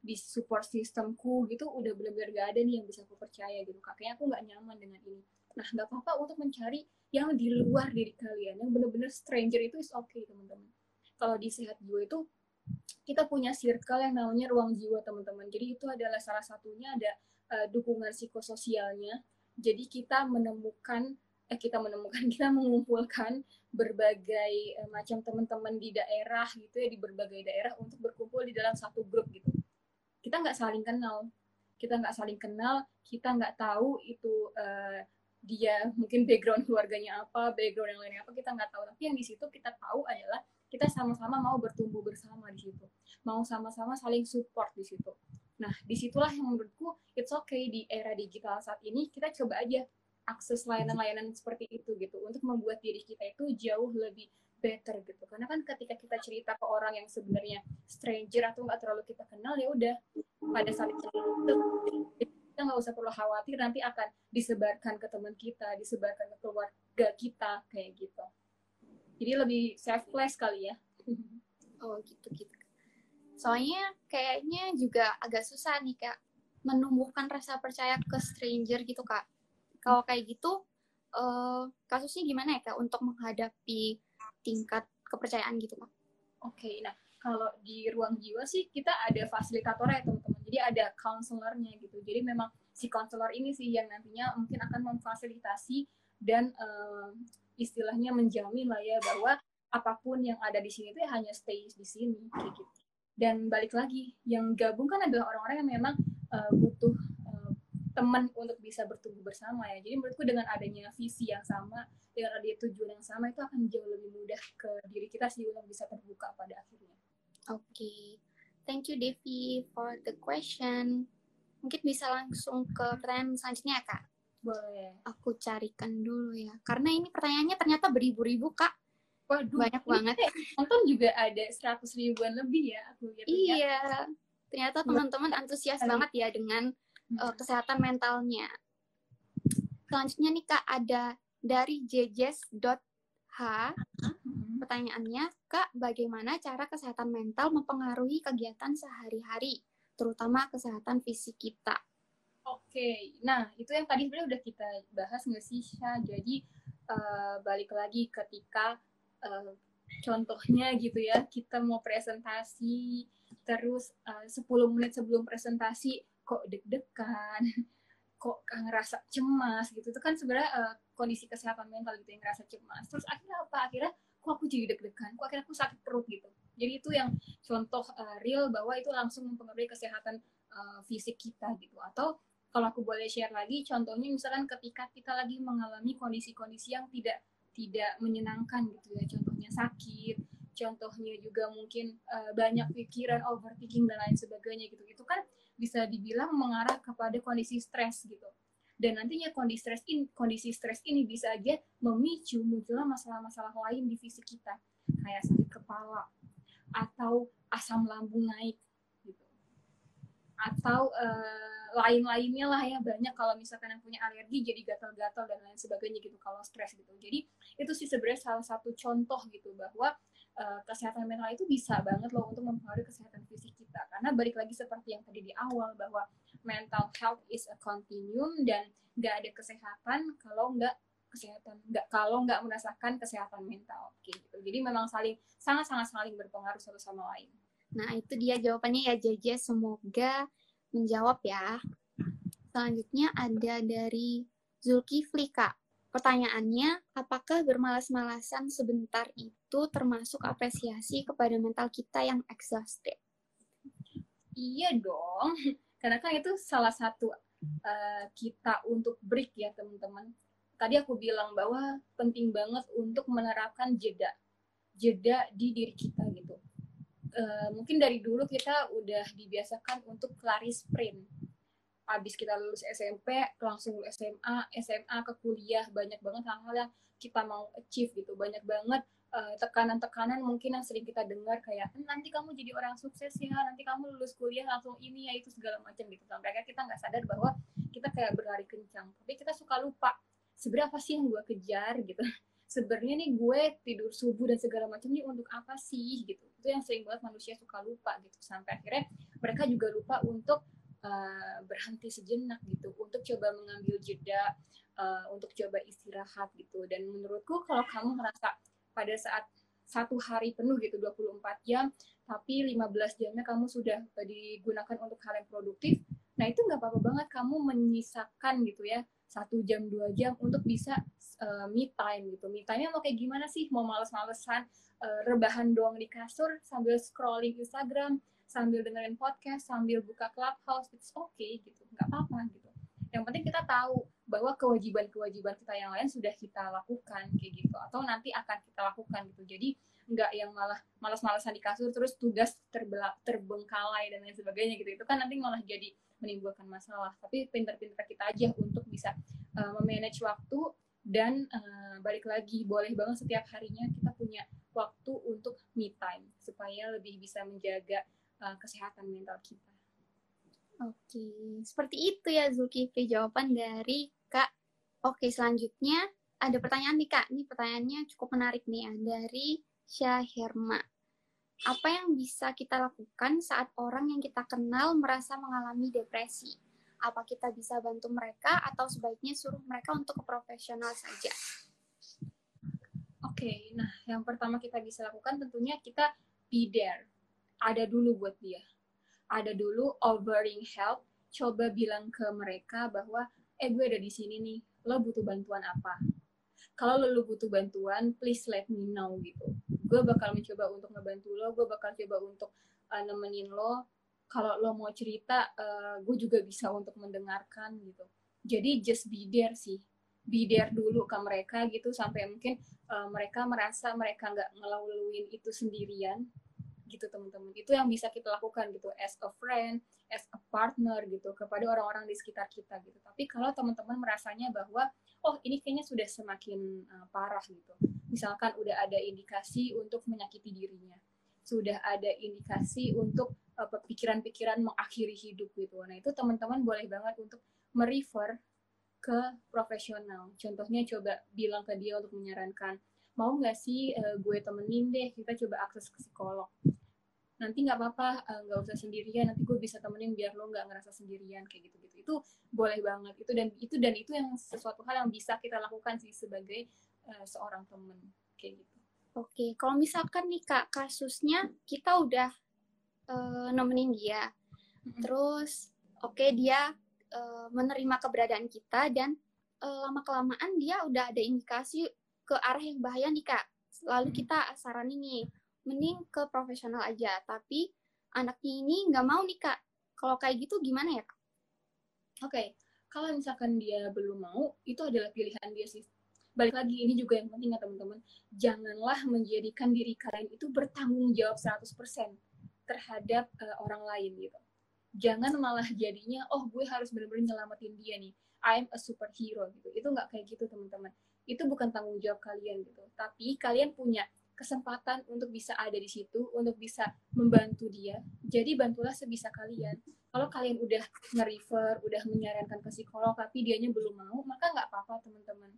di support sistemku gitu udah benar-benar gak ada nih yang bisa aku percaya gitu. Kayaknya aku nggak nyaman dengan ini. Nah nggak apa-apa untuk mencari yang di luar diri kalian yang benar-benar stranger itu is okay teman-teman kalau di sehat jiwa itu kita punya circle yang namanya ruang jiwa teman-teman. Jadi itu adalah salah satunya ada uh, dukungan psikososialnya. Jadi kita menemukan eh, kita menemukan [LAUGHS] kita mengumpulkan berbagai uh, macam teman-teman di daerah gitu ya di berbagai daerah untuk berkumpul di dalam satu grup gitu. Kita nggak saling kenal. Kita nggak saling kenal kita nggak tahu itu uh, dia mungkin background keluarganya apa background yang lainnya apa kita nggak tahu. Tapi yang di situ kita tahu adalah kita sama-sama mau bertumbuh bersama di situ. Mau sama-sama saling support di situ. Nah di situlah yang menurutku it's okay di era digital saat ini kita coba aja akses layanan-layanan seperti itu gitu untuk membuat diri kita itu jauh lebih better gitu. Karena kan ketika kita cerita ke orang yang sebenarnya stranger atau nggak terlalu kita kenal ya udah pada saat itu kita nggak usah perlu khawatir nanti akan disebarkan ke teman kita disebarkan ke keluarga kita kayak gitu jadi lebih selfless kali ya oh gitu gitu soalnya kayaknya juga agak susah nih kak menumbuhkan rasa percaya ke stranger gitu kak kalau kayak gitu uh, kasusnya gimana ya kak untuk menghadapi tingkat kepercayaan gitu pak? Oke, okay, nah kalau di ruang jiwa sih kita ada fasilitator ya teman-teman. Jadi ada counselornya gitu. Jadi memang si counselor ini sih yang nantinya mungkin akan memfasilitasi dan uh, istilahnya menjamin lah ya bahwa apa pun yang ada di sini itu ya hanya stay di sini kayak gitu. Dan balik lagi, yang gabung kan adalah orang-orang yang memang uh, butuh teman untuk bisa bertumbuh bersama ya. Jadi menurutku dengan adanya visi yang sama, dengan adanya tujuan yang sama itu akan jauh lebih mudah ke diri kita sih untuk bisa terbuka pada akhirnya. Oke, okay. thank you Devi for the question. Mungkin bisa langsung ke pertanyaan selanjutnya ya kak. Boleh. Aku carikan dulu ya, karena ini pertanyaannya ternyata beribu-ribu kak. Waduh, banyak banget. Nonton juga ada seratus ribuan lebih ya aku lihat. Iya, ternyata teman-teman antusias banget ya dengan uh, kesehatan mentalnya. Selanjutnya nih Kak ada dari jejes.h pertanyaannya Kak bagaimana cara kesehatan mental mempengaruhi kegiatan sehari-hari terutama kesehatan fisik kita. Oke, nah itu yang tadi sebenarnya udah kita bahas nggak sih Syah? Jadi uh, balik lagi ketika uh, contohnya gitu ya kita mau presentasi terus uh, 10 menit sebelum presentasi kok deg-degan [LAUGHS] kok ngerasa cemas gitu. Itu kan sebenarnya uh, kondisi kesehatan mental gitu yang ngerasa cemas. Terus akhirnya apa? Akhirnya kok aku jadi deg-degan? Kok akhirnya aku sakit perut gitu? Jadi itu yang contoh uh, real bahwa itu langsung mempengaruhi kesehatan uh, fisik kita gitu. Atau kalau aku boleh share lagi contohnya misalkan ketika kita lagi mengalami kondisi-kondisi yang tidak tidak menyenangkan gitu ya contohnya sakit contohnya juga mungkin uh, banyak pikiran overthinking dan lain sebagainya gitu itu kan bisa dibilang mengarah kepada kondisi stres gitu. Dan nantinya kondisi stres ini, kondisi stres ini bisa aja memicu munculnya masalah-masalah lain di fisik kita, kayak sakit kepala atau asam lambung naik. Atau uh, lain-lainnya lah ya banyak kalau misalkan yang punya alergi jadi gatal-gatal dan lain sebagainya gitu kalau stres gitu. Jadi itu sih sebenarnya salah satu contoh gitu bahwa uh, kesehatan mental itu bisa banget loh untuk mempengaruhi kesehatan fisik kita. Karena balik lagi seperti yang tadi di awal bahwa mental health is a continuum dan nggak ada kesehatan kalau nggak kesehatan nggak kalau nggak merasakan kesehatan mental gitu. Jadi memang saling sangat sangat saling berpengaruh satu sama lain nah itu dia jawabannya ya JJ semoga menjawab ya selanjutnya ada dari Zulkifli kak Pertanyaannya, apakah bermalas-malasan sebentar itu termasuk apresiasi kepada mental kita yang exhausted? Iya dong, [LAUGHS] karena kan itu salah satu uh, kita untuk break ya teman-teman. Tadi aku bilang bahwa penting banget untuk menerapkan jeda, jeda di diri kita gitu. Uh, mungkin dari dulu kita udah dibiasakan untuk lari sprint. Habis kita lulus SMP langsung lulus SMA SMA ke kuliah banyak banget hal-hal yang kita mau achieve gitu. Banyak banget eh, tekanan-tekanan mungkin yang sering kita dengar kayak hm, nanti kamu jadi orang sukses ya nanti kamu lulus kuliah langsung ini ya itu segala macam gitu. Sampai akhirnya kita nggak sadar bahwa kita kayak berlari kencang. Tapi kita suka lupa sebenarnya apa sih yang gue kejar? gitu sebenarnya nih gue tidur subuh dan segala macam ini untuk apa sih gitu. Itu yang sering banget manusia suka lupa gitu. Sampai akhirnya mereka juga lupa untuk uh, berhenti sejenak gitu. Untuk coba mengambil jeda uh, untuk coba istirahat gitu. Dan menurutku kalau kamu merasa pada saat satu hari penuh gitu 24 jam tapi 15 jamnya kamu sudah digunakan untuk hal yang produktif nah itu nggak apa-apa banget kamu menyisakan gitu ya satu jam dua jam untuk bisa uh, me time gitu. Me time mau kayak gimana sih? Mau males-malesan uh, rebahan doang di kasur sambil scrolling Instagram sambil dengerin podcast sambil buka clubhouse it's okay gitu. Nggak apa-apa gitu. Yang penting kita tahu bahwa kewajiban-kewajiban kita yang lain sudah kita lakukan kayak gitu. Atau nanti akan kita lakukan gitu. Jadi nggak yang malah malas-malasan di kasur terus tugas terbelak terbengkalai dan lain sebagainya gitu. Itu kan nanti malah jadi menimbulkan masalah. Tapi pinter-pinter kita aja untuk bisa uh, memanage waktu dan uh, balik lagi boleh banget setiap harinya kita punya waktu untuk me time supaya lebih bisa menjaga uh, kesehatan mental kita. Oke, seperti itu ya Zulkifli jawaban dari Kak. Oke, selanjutnya ada pertanyaan nih Kak. Ini pertanyaannya cukup menarik nih ya dari Syahirma. Apa yang bisa kita lakukan saat orang yang kita kenal merasa mengalami depresi? Apa kita bisa bantu mereka atau sebaiknya suruh mereka untuk ke profesional saja? Oke, okay, nah yang pertama kita bisa lakukan tentunya kita be there. Ada dulu buat dia. Ada dulu offering help, coba bilang ke mereka bahwa eh gue ada di sini nih lo butuh bantuan apa? Kalau lo, lo butuh bantuan please let me know gitu. Gue bakal mencoba untuk ngebantu lo gue bakal coba untuk uh, nemenin lo. Kalau lo mau cerita uh, gue juga bisa untuk mendengarkan gitu. Jadi just be there sih. Be there dulu ke mereka gitu sampai mungkin uh, mereka merasa mereka nggak ngelaluin itu sendirian gitu teman-teman. Itu yang bisa kita lakukan gitu as a friend as a partner gitu kepada orang-orang di sekitar kita gitu. Tapi kalau teman-teman merasanya bahwa oh ini kayaknya sudah semakin uh, parah gitu. Misalkan udah ada indikasi untuk menyakiti dirinya. Sudah ada indikasi untuk uh, pikiran-pikiran mengakhiri hidup gitu. Nah itu teman-teman boleh banget untuk merefer ke profesional. Contohnya coba bilang ke dia untuk menyarankan mau nggak sih uh, gue temenin deh kita coba akses ke psikolog. Nanti nggak apa-apa eh, nggak uh, usah sendirian nanti gue bisa temenin biar lo nggak ngerasa sendirian kayak gitu gitu itu boleh banget. Itu dan itu dan itu yang sesuatu hal yang bisa kita lakukan sih sebagai uh, seorang temen kayak gitu. Oke kalau misalkan nih kak kasusnya kita udah uh, nemenin dia. Mm-hmm. terus oke okay, dia uh, menerima keberadaan kita dan uh, lama kelamaan dia udah ada indikasi ke arah yang bahaya nih kak lalu kita saranin nih mending ke profesional aja tapi anaknya ini nggak mau nih kak kalau kayak gitu gimana ya kak? Oke, okay. kalau misalkan dia belum mau, itu adalah pilihan dia sih. Balik lagi, ini juga yang penting ya teman-teman. Janganlah menjadikan diri kalian itu bertanggung jawab 100% terhadap uh, orang lain gitu. Jangan malah jadinya, oh gue harus benar-benar nyelamatin dia nih. I'm a superhero gitu. Itu nggak kayak gitu teman-teman. Itu bukan tanggung jawab kalian gitu. Tapi kalian punya kesempatan untuk bisa ada di situ, untuk bisa membantu dia. Jadi bantulah sebisa kalian. Kalau kalian udah nge-refer, udah menyarankan ke psikolog, tapi dianya belum mau, maka nggak apa-apa teman-teman.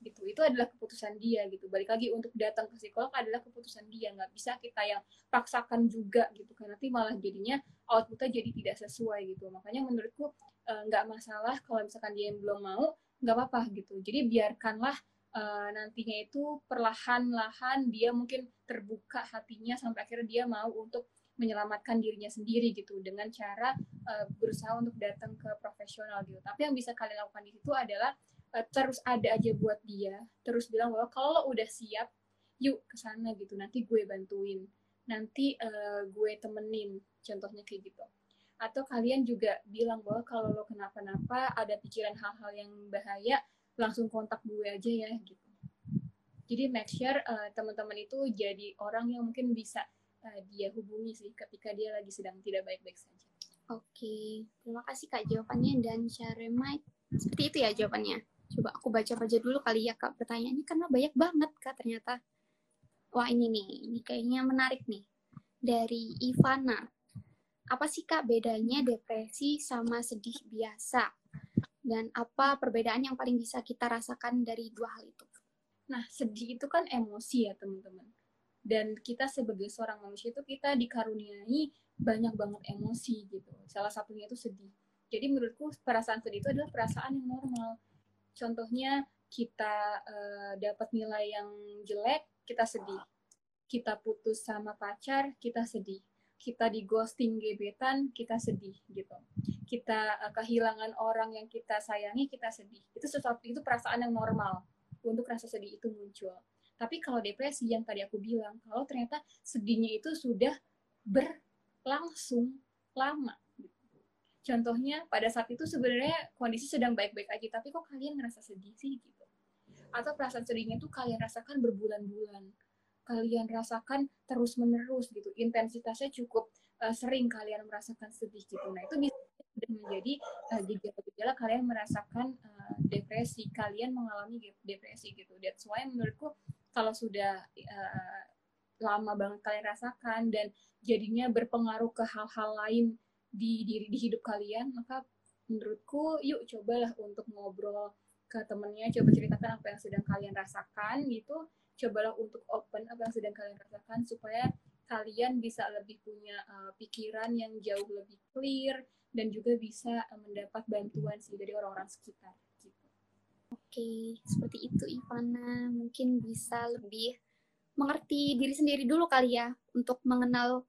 Gitu. Itu adalah keputusan dia gitu. Balik lagi untuk datang ke psikolog adalah keputusan dia. Nggak bisa kita yang paksakan juga gitu. Karena nanti malah jadinya outputnya jadi tidak sesuai gitu. Makanya menurutku eh, nggak masalah kalau misalkan dia yang belum mau, nggak apa-apa gitu. Jadi biarkanlah uh, nantinya itu perlahan-lahan dia mungkin terbuka hatinya sampai akhirnya dia mau untuk menyelamatkan dirinya sendiri gitu dengan cara uh, berusaha untuk datang ke profesional gitu. Tapi yang bisa kalian lakukan di situ adalah uh, terus ada aja buat dia, terus bilang bahwa kalau lo udah siap, yuk ke sana gitu. Nanti gue bantuin, nanti uh, gue temenin, contohnya kayak gitu. Atau kalian juga bilang bahwa kalau lo kenapa-napa, ada pikiran hal-hal yang bahaya, langsung kontak gue aja ya gitu. Jadi make sure uh, teman-teman itu jadi orang yang mungkin bisa uh, dia hubungi sih ketika dia lagi sedang tidak baik-baik saja. Oke terima kasih kak jawabannya dan share my seperti itu ya jawabannya. Coba aku baca aja dulu kali ya kak pertanyaannya karena banyak banget kak ternyata. Wah ini nih ini kayaknya menarik nih. Dari Ivana apa sih kak bedanya depresi sama sedih biasa dan apa perbedaan yang paling bisa kita rasakan dari dua hal itu? Nah, sedih itu kan emosi ya, teman-teman. Dan kita sebagai seorang manusia itu kita dikaruniai banyak banget emosi gitu. Salah satunya itu sedih. Jadi menurutku perasaan sedih itu adalah perasaan yang normal. Contohnya kita uh, dapat nilai yang jelek, kita sedih. Kita putus sama pacar, kita sedih. Kita di ghosting gebetan, kita sedih gitu. Kita uh, kehilangan orang yang kita sayangi, kita sedih. Itu sesuatu itu perasaan yang normal untuk rasa sedih itu muncul. Tapi kalau depresi yang tadi aku bilang, kalau ternyata sedihnya itu sudah berlangsung lama. Contohnya pada saat itu sebenarnya kondisi sedang baik-baik aja, tapi kok kalian ngerasa sedih sih gitu. Atau perasaan sedihnya itu kalian rasakan berbulan-bulan. Kalian rasakan terus-menerus gitu. Intensitasnya cukup uh, sering kalian merasakan sedih gitu. Nah, itu bisa menjadi uh, gejala-gejala kalian merasakan uh, depresi, kalian mengalami depresi gitu. That's why menurutku kalau sudah uh, lama banget kalian rasakan dan jadinya berpengaruh ke hal-hal lain di diri di hidup kalian, maka menurutku yuk cobalah untuk ngobrol ke temennya, coba ceritakan apa yang sedang kalian rasakan gitu, cobalah untuk open apa yang sedang kalian rasakan supaya kalian bisa lebih punya uh, pikiran yang jauh lebih clear dan juga bisa uh, mendapat bantuan sih dari orang-orang sekitar gitu. Oke, seperti itu Ivana. Mungkin bisa lebih mengerti diri sendiri dulu kali ya untuk mengenal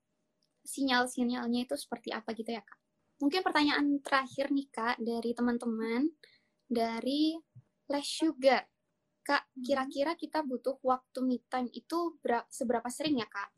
sinyal-sinyalnya itu seperti apa gitu ya Kak. Mungkin pertanyaan terakhir nih Kak dari teman-teman dari Les Sugar. Kak, hmm. kira-kira kita butuh waktu me time itu seberapa sering ya Kak?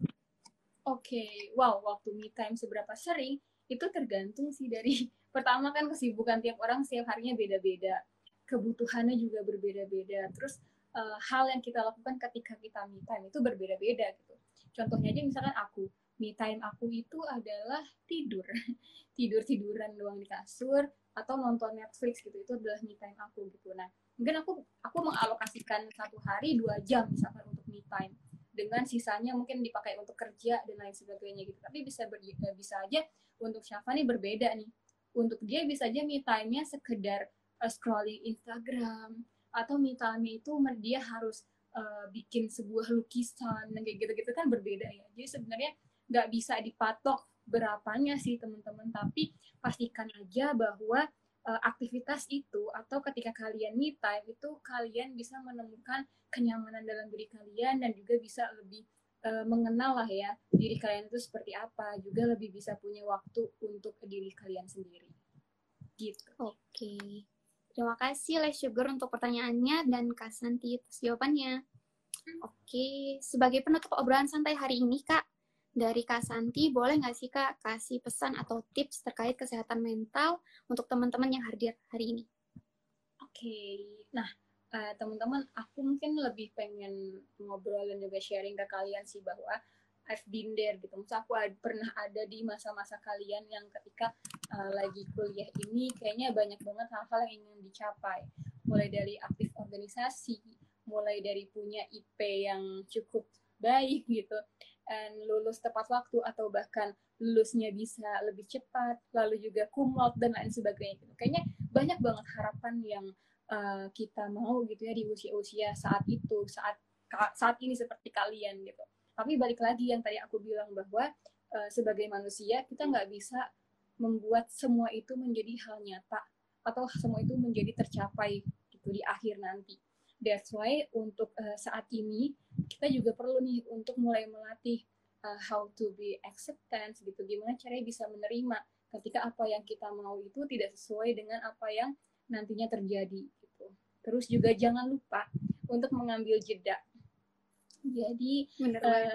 Oke, okay. wow, waktu me time seberapa sering itu tergantung sih dari [LAUGHS] pertama kan kesibukan tiap orang setiap harinya beda-beda, kebutuhannya juga berbeda-beda. Terus uh, hal yang kita lakukan ketika kita me time itu berbeda-beda gitu. Contohnya aja misalkan aku, me time aku itu adalah tidur, [LAUGHS] tidur tiduran doang di kasur atau nonton Netflix gitu itu adalah me time aku gitu. Nah mungkin aku aku mengalokasikan satu hari dua jam misalkan untuk me time. Dengan sisanya mungkin dipakai untuk kerja dan lain sebagainya gitu. Tapi bisa ber, eh, bisa aja untuk Syafa nih berbeda nih. Untuk dia bisa aja me time-nya sekedar uh, scrolling Instagram atau me time itu dia harus uh, bikin sebuah lukisan dan kayak gitu-gitu kan berbeda ya. Jadi sebenarnya nggak bisa dipatok berapanya sih teman-teman tapi pastikan aja bahwa uh, aktivitas itu atau ketika kalian me time itu kalian bisa menemukan kenyamanan dalam diri kalian dan juga bisa lebih uh, mengenal lah ya diri kalian itu seperti apa juga lebih bisa punya waktu untuk diri kalian sendiri gitu oke okay. terima kasih Les Sugar untuk pertanyaannya dan Kak Santi atas jawabannya hmm. oke okay. sebagai penutup obrolan santai hari ini Kak dari Kak Santi, boleh nggak sih Kak kasih pesan atau tips terkait kesehatan mental untuk teman-teman yang hadir hari ini? Oke, okay. nah uh, teman-teman, aku mungkin lebih pengen ngobrol dan juga sharing ke kalian sih bahwa I've been there gitu. Maksudnya aku ada, pernah ada di masa-masa kalian yang ketika uh, lagi kuliah ini kayaknya banyak banget hal-hal yang ingin dicapai. Mulai dari aktif organisasi, mulai dari punya IP yang cukup baik gitu and lulus tepat waktu atau bahkan lulusnya bisa lebih cepat, lalu juga kumlot dan lain sebagainya. Gitu. Kayaknya banyak banget harapan yang uh, kita mau gitu ya di usia-usia saat itu, saat saat ini seperti kalian gitu. Tapi balik lagi yang tadi aku bilang bahwa uh, sebagai manusia kita nggak bisa membuat semua itu menjadi hal nyata atau semua itu menjadi tercapai gitu di akhir nanti. That's why untuk uh, saat ini kita juga perlu nih untuk mulai melatih uh, how to be acceptance gitu. Gimana caranya bisa menerima ketika apa yang kita mau itu tidak sesuai dengan apa yang nantinya terjadi gitu. Terus juga jangan lupa untuk mengambil jeda. Jadi uh,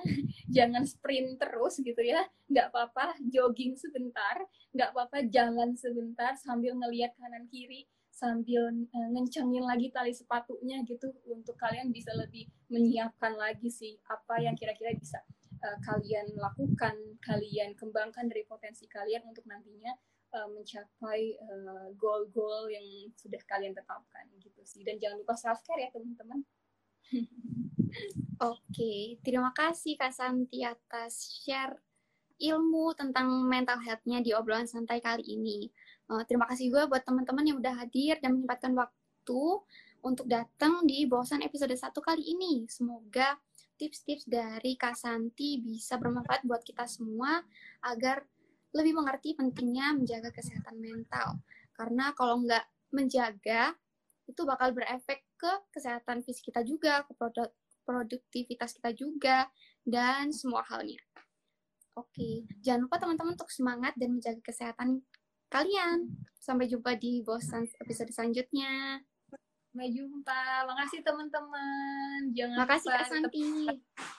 [LAUGHS] jangan sprint terus gitu ya. Nggak apa-apa jogging sebentar nggak apa-apa jalan sebentar sambil ngelihat kanan kiri sambil uh, ngencengin lagi tali sepatunya gitu untuk kalian bisa lebih menyiapkan lagi sih apa yang kira-kira bisa uh, kalian lakukan, kalian kembangkan dari potensi kalian untuk nantinya uh, mencapai goal-goal uh, yang sudah kalian tetapkan gitu sih. Dan jangan lupa self care ya teman-teman. [LAUGHS] Oke, terima kasih Kak Santi atas share ilmu tentang mental health-nya di obrolan santai kali ini. Uh, terima kasih juga buat teman-teman yang udah hadir dan menyempatkan waktu untuk datang di bosan episode 1 kali ini. Semoga tips-tips dari Kak Santi bisa bermanfaat buat kita semua agar lebih mengerti pentingnya menjaga kesehatan mental. Karena kalau nggak menjaga, itu bakal berefek ke kesehatan fisik kita juga, ke produk produktivitas kita juga, dan semua halnya. Oke, jangan lupa teman-teman untuk semangat dan menjaga kesehatan kalian. Sampai jumpa di bosan episode selanjutnya. Sampai jumpa. Makasih teman-teman. Jangan Makasih lupa Kak Santi.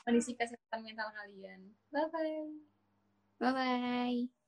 kondisi kesehatan mental kalian. Bye-bye. Bye-bye.